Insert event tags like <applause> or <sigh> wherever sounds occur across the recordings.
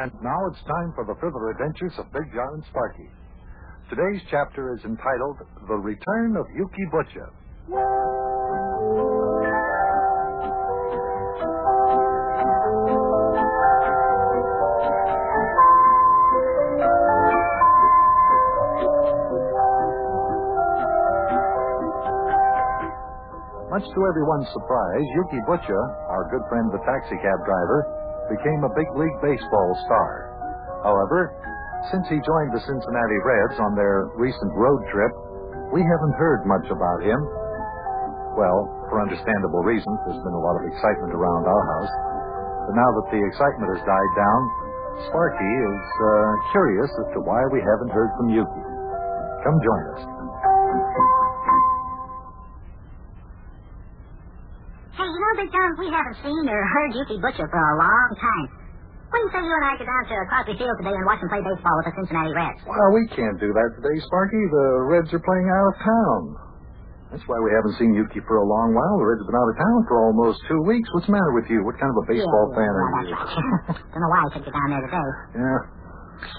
And now it's time for the further adventures of Big John and Sparky. Today's chapter is entitled The Return of Yukie Butcha. Much to everyone's surprise, Yukie Butcha, our good friend the taxicab driver, became a big league baseball star. However, since he joined the Cincinnati Reds on their recent road trip, we haven't heard much about him. Well, for understandable reasons, there's been a lot of excitement around our house. But now that the excitement has died down, Sparky is uh, curious as to why we haven't heard from Yukie. Come join us. Haven't seen or heard Yukie Butcha for a long time. You say you and I go down to Crosley Field today and watch him play baseball with the Cincinnati Reds? Well, we can't do that today, Sparky. The Reds are playing out of town. That's why we haven't seen Yukie for a long while. The Reds have been out of town for almost two weeks. What's the matter with you? What kind of a baseball yeah, fan yeah, are you? right. <laughs> Don't know why I took you down there today. yeah.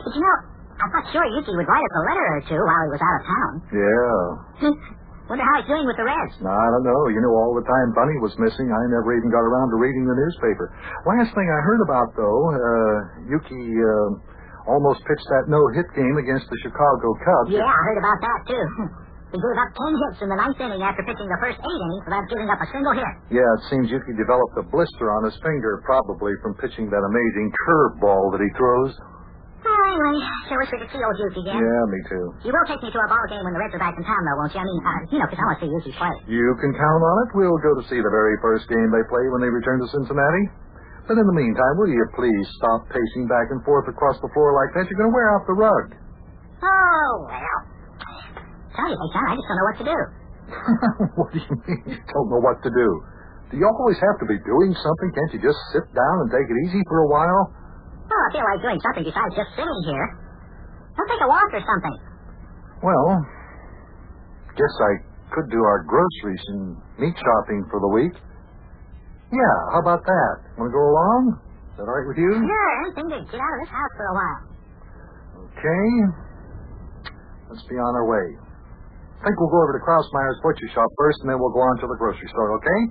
But you know, I thought sure Yukie would write us a letter or two while he was out of town. Yeah. <laughs> Wonder how he's doing with the Reds. No, I don't know. You know, all the time Bunny was missing, I never even got around to reading the newspaper. Last thing I heard about, though, uh, Yukie uh, almost pitched that no-hit game against the Chicago Cubs. Yeah, I heard about that, too. <laughs> He gave up ten hits in the ninth inning after pitching the first eight innings without giving up a single hit. Yeah, it seems Yukie developed a blister on his finger, probably from pitching that amazing curveball that he throws. Anyway, sure wish we could see old Yukie again. Yeah, me too. You will take me to a ball game when the Reds are back in town, though, won't you? I mean, uh, you know, because I want to see Yukie play. You can count on it. We'll go to see the very first game they play when they return to Cincinnati. But in the meantime, will you please stop pacing back and forth across the floor like that? You're going to wear out the rug. Oh, well. Tell you, John, I just don't know what to do. <laughs> what do you mean you don't know what to do? Do you always have to be doing something? Can't you just sit down and take it easy for a while? Well, I feel like doing something besides just sitting here. I'll take a walk or something. Well, guess I could do our groceries and meat shopping for the week. Yeah, how about that? Want to go along? Is that all right with you? Sure, anything to get out of this house for a while. Okay. Let's be on our way. I think we'll go over to Krausmeyer's butcher shop first, and then we'll go on to the grocery store, okay?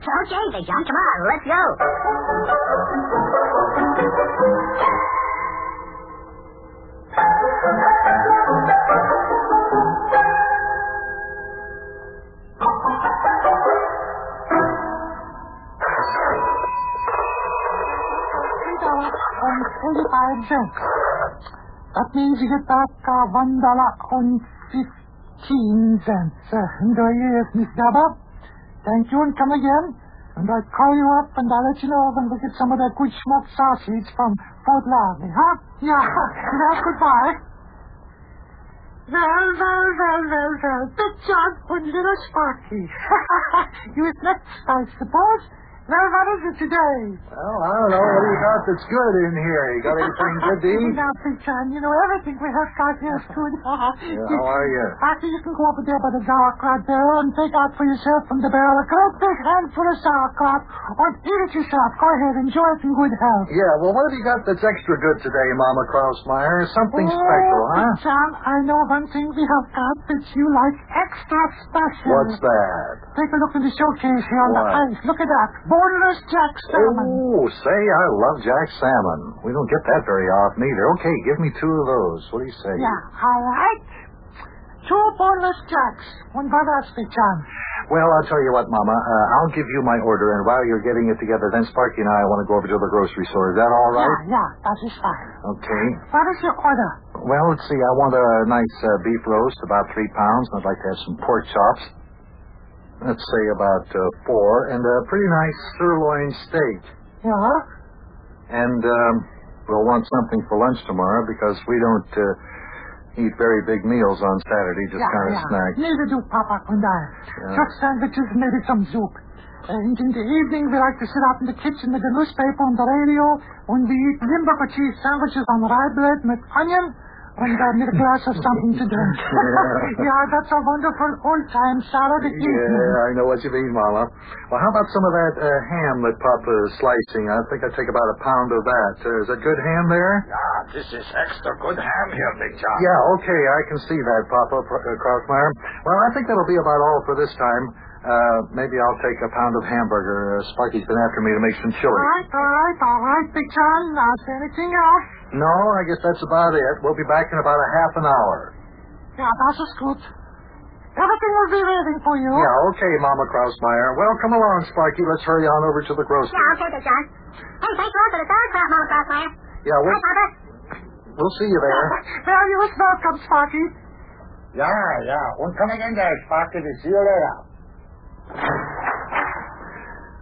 Okay, Big John, come on, let's go. Thirty-five cents. That means you get back uh, one dollar and fifteen cents. Uh, enjoy your Miss Dabba. Thank you and come again. And I'll call you up and I'll let you know when we get some of that good smoked sausage from Fort Larney, huh? Yeah. well, goodbye. Well, well, well, well, well. Big John and little Sparky. <laughs> you was next, I suppose. Well, what is it today? Well, I don't know. What do you got that's good in here? You got anything good to eat? Now, Big John, you know everything we have got here is good. <laughs> Yeah, how are you? After you can go over there by the sauerkraut barrel and take out for yourself from the barrel a great big handful of sauerkraut, or eat it yourself. Go ahead, enjoy it in good health. Yeah, well, what have you got that's extra good today, Mama Krausmeyer? Something oh, special, huh? Big John, I know one thing we have got that you like extra special. What's that? Take a look in the showcase here on the What? ice. Look at that. Boneless Jack Salmon. Oh, say, I love Jack Salmon. We don't get that very often either. Okay, give me two of those. What do you say? Yeah, all right. Two borderless jacks. One by us. Well, I'll tell you what, Mama. Uh, I'll give you my order, and while you're getting it together, then Sparky and I want to go over to the grocery store. Is that all right? Yeah, yeah, that is fine. Okay. What is your order? Well, let's see. I want a nice uh, beef roast, about three pounds, and I'd like to have some pork chops. Let's say about uh, four, and a pretty nice sirloin steak. Yeah? And um, we'll want something for lunch tomorrow because we don't uh, eat very big meals on Saturday, just yeah, kind of yeah. snacks. Neither do Papa and I. Yeah. Just sandwiches and maybe some soup. And in the evening, we like to sit out in the kitchen with the newspaper and the radio when we eat Limburger cheese sandwiches on rye bread with onion and uh, with a glass of something to drink. <laughs> yeah, that's a wonderful old-time salad evening. Yeah, I know what you mean, Mama. Well, how about some of that uh, ham that Papa is slicing? I think I'd take about a pound of that. Uh, is that good ham there? Yeah, this is extra good ham here, Big John. Yeah, okay, I can see that, Papa Pr- uh, Crossmeyer. Well, I think that'll be about all for this time. Uh, maybe I'll take a pound of hamburger. Uh, Sparky's been after me to make some chili. All right, all right, all right, Big John. Now, is there anything else? No, I guess that's about it. We'll be back in about a half an hour. Yeah, that's is good. Everything will be waiting for you. Yeah, okay, Mama Krausmeyer. Well, come along, Sparky. Let's hurry on over to the grocery. Yeah, okay, Big John. Hey, thanks a lot for the sauerkraut, Mama Krausmeyer. Yeah, Hi, we'll, Papa. we'll see you there. <laughs> Well, you was welcome, Sparky. Yeah, yeah. We're coming in there, Sparky, to see you later.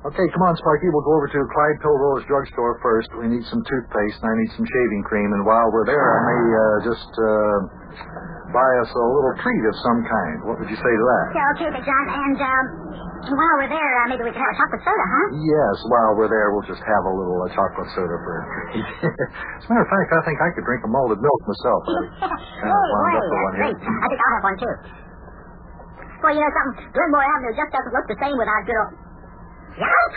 Okay, come on, Sparky. We'll go over to Clyde Pilrose drugstore first. We need some toothpaste, and I need some shaving cream. And while we're there, I may uh, just uh, buy us a little treat of some kind. What would you say to that? Yeah, okay, Big John. And, um, while we're there, uh, maybe we can have a chocolate soda, huh? Yes, while we're there, we'll just have a little uh, chocolate soda for a treat. <laughs> As a matter of fact, I think I could drink a malted milk myself. I <laughs> hey, kinda wound wait, up with uh, one here. great. I think I'll have one, too. Well, you know something? Glenmore Avenue just doesn't look the same without good old... Yelp!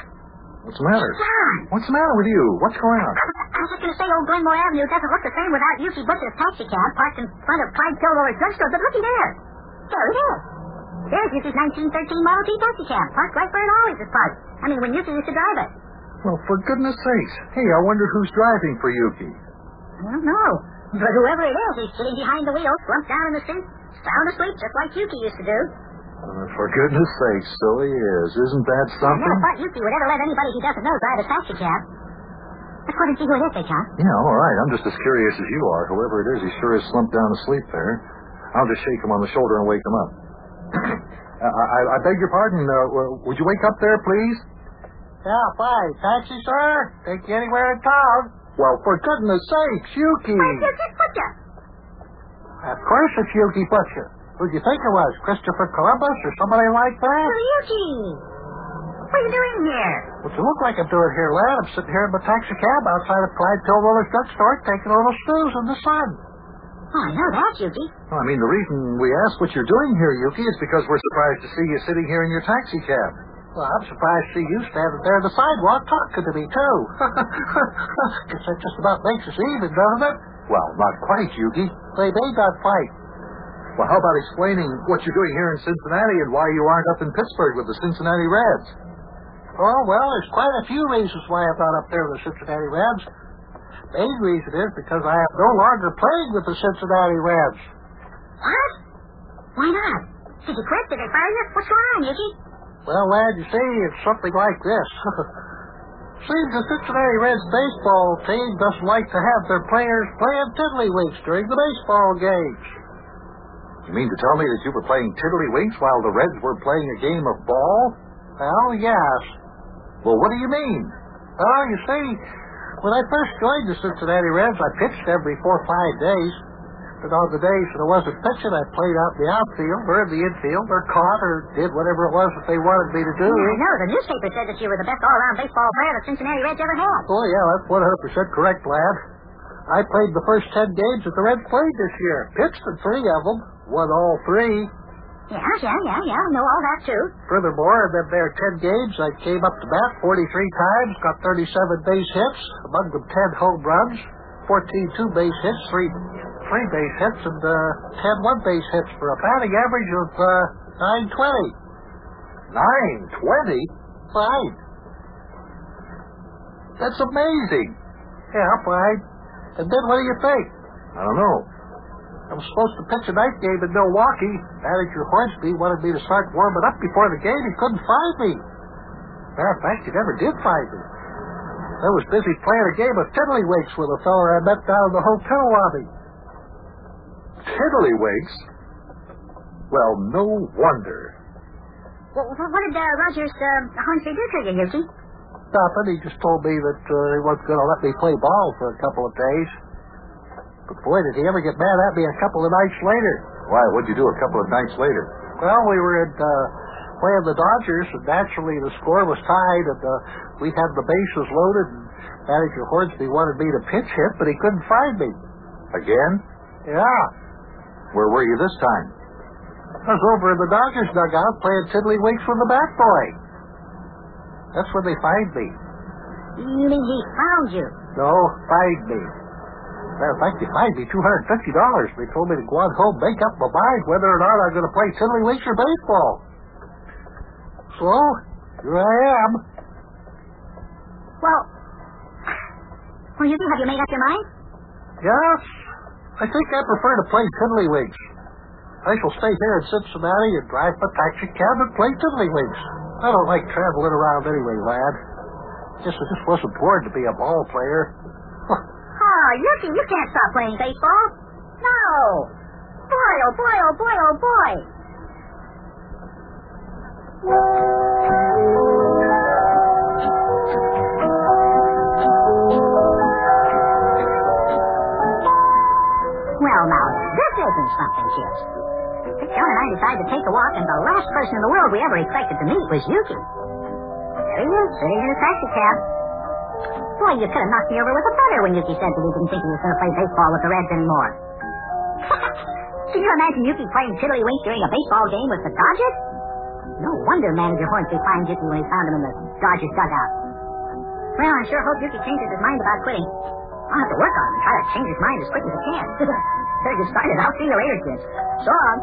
What's the matter? John! What's the matter with you? What's going on? I was just going to say old Glenmore Avenue doesn't look the same without Yukie Butcha's taxi cab parked in front of Clyde Kilroy's drugstore, but looky there. There it is. There's Yukie's 1913 Model T taxi cab, parked right where it always is parked. I mean, when Yukie used to drive it. Well, for goodness sakes. Hey, I wonder who's driving for Yukie. I don't know. But whoever it is, he's sitting behind the wheel, slumped down in the seat, sound asleep, just like Yukie used to do. Uh, for goodness sake, so he is. Isn't that I something? never thought Yukie would ever let anybody he doesn't know drive a taxi cab. Let's go and see who it is, Big John. Yeah, all right. I'm just as curious as you are. Whoever it is, he sure is slumped down asleep there. I'll just shake him on the shoulder and wake him up. <coughs> uh, I, I beg your pardon. Uh, would you wake up there, please? Yeah, fine. Taxi, sir? Take you anywhere in town. Well, for goodness sakes, Yukie. Where's Yukie Butcha? Of course it's Yukie Butcha. Who'd you think it was? Christopher Columbus or somebody like that? Oh, Yukie! What are you doing here? What you look like I'm doing here, lad? I'm sitting here in my taxi cab outside of Clyde Pilroller's drugstore taking a little snooze in the sun. Oh, I know that, Yukie. Well, I mean, the reason we ask what you're doing here, Yukie, is because we're surprised to see you sitting here in your taxi cab. Well, I'm surprised to see you standing there on the sidewalk talking to me, too. <laughs> Guess that just about makes us even, doesn't it? Well, not quite, Yukie. They may not fight. Well, how about explaining what you're doing here in Cincinnati and why you aren't up in Pittsburgh with the Cincinnati Reds? Oh, well, there's quite a few reasons why I'm not up there with the Cincinnati Reds. The main reason is because I am no longer playing with the Cincinnati Reds. What? Why not? Did you quit? Did they fire you? What's going on, Yukie? Well, lad, you see, it's something like this. <laughs> Seems the Cincinnati Reds baseball team doesn't like to have their players playing tiddlywinks during the baseball games. You mean to tell me that you were playing tiddlywinks while the Reds were playing a game of ball? Well, yes. Well, what do you mean? Well, you see, when I first joined the Cincinnati Reds, I pitched every four or five days. But on the days that I wasn't pitching, I played out in the outfield or in the infield or caught or did whatever it was that they wanted me to do. Yeah, I know. The newspaper said that you were the best all-around baseball player the Cincinnati Reds ever had. Oh, yeah, that's 100% correct, lad. I played the first 10 games that the Reds played this year. Pitched in three of them. Won all three. Yeah, yeah, yeah, yeah. I know all that, too. Furthermore, them there 10 games, I came up to bat 43 times, got 37 base hits, among them 10 home runs, 14 two-base hits, 3 three base hits, and uh, 10 one-base hits for a batting average of uh, 920. Nine twenty? Fine. That's amazing. Yeah, fine. And then what do you think? I don't know. I was supposed to pitch a night game in Milwaukee. Manager Hornsby wanted me to start warming up before the game. He couldn't find me. Matter of fact, he never did find me. I was busy playing a game of tiddlywinks with a fella I met down in the hotel lobby. Tiddlywinks? Well, no wonder. Well, what what did uh, Rogers uh, Hornsby do to you, Yukie? Nothing. He just told me that uh, he wasn't going to let me play ball for a couple of days. But boy, did he ever get mad at me a couple of nights later. Why, what'd you do a couple of nights later? Well, we were at, uh, playing the Dodgers, and naturally the score was tied, and uh, we had the bases loaded, and manager Hornsby wanted me to pitch hit, but he couldn't find me. Again? Yeah. Where were you this time? I was over in the Dodgers dugout playing tiddlywinks with the bat boy. That's when they fined me. You mean he found you? No, fined me. Matter of fact, they fined me $250. They told me to go on home, make up my mind whether or not I'm going to play tiddlywinks or baseball. So, here I am. Well, well, you have you made up your mind? Yes, I think I prefer to play tiddlywinks. I shall stay here in Cincinnati and drive my taxi cab and play tiddlywinks. I don't like traveling around anyway, lad. Guess I just wasn't born to be a ball player. Yukie, you can't stop playing baseball. No. Boy, oh boy, oh boy, oh boy. Well, now, this isn't something, Chips. John and I decided to take a walk, and the last person in the world we ever expected to meet was Yukie. There he is, sitting in a taxi cab. Boy, you could have knocked me over with a when Yukie said that he didn't think he was going to play baseball with the Reds anymore. <laughs> Can you imagine Yukie playing tiddlywinks during a baseball game with the Dodgers? No wonder manager Hornsby fined Yukie when he found him in the Dodgers dugout. Well, I sure hope Yukie changes his mind about quitting. I'll have to work on him and try to change his mind as quick as I can. <laughs> Better get started. I'll see you later, kids. So long.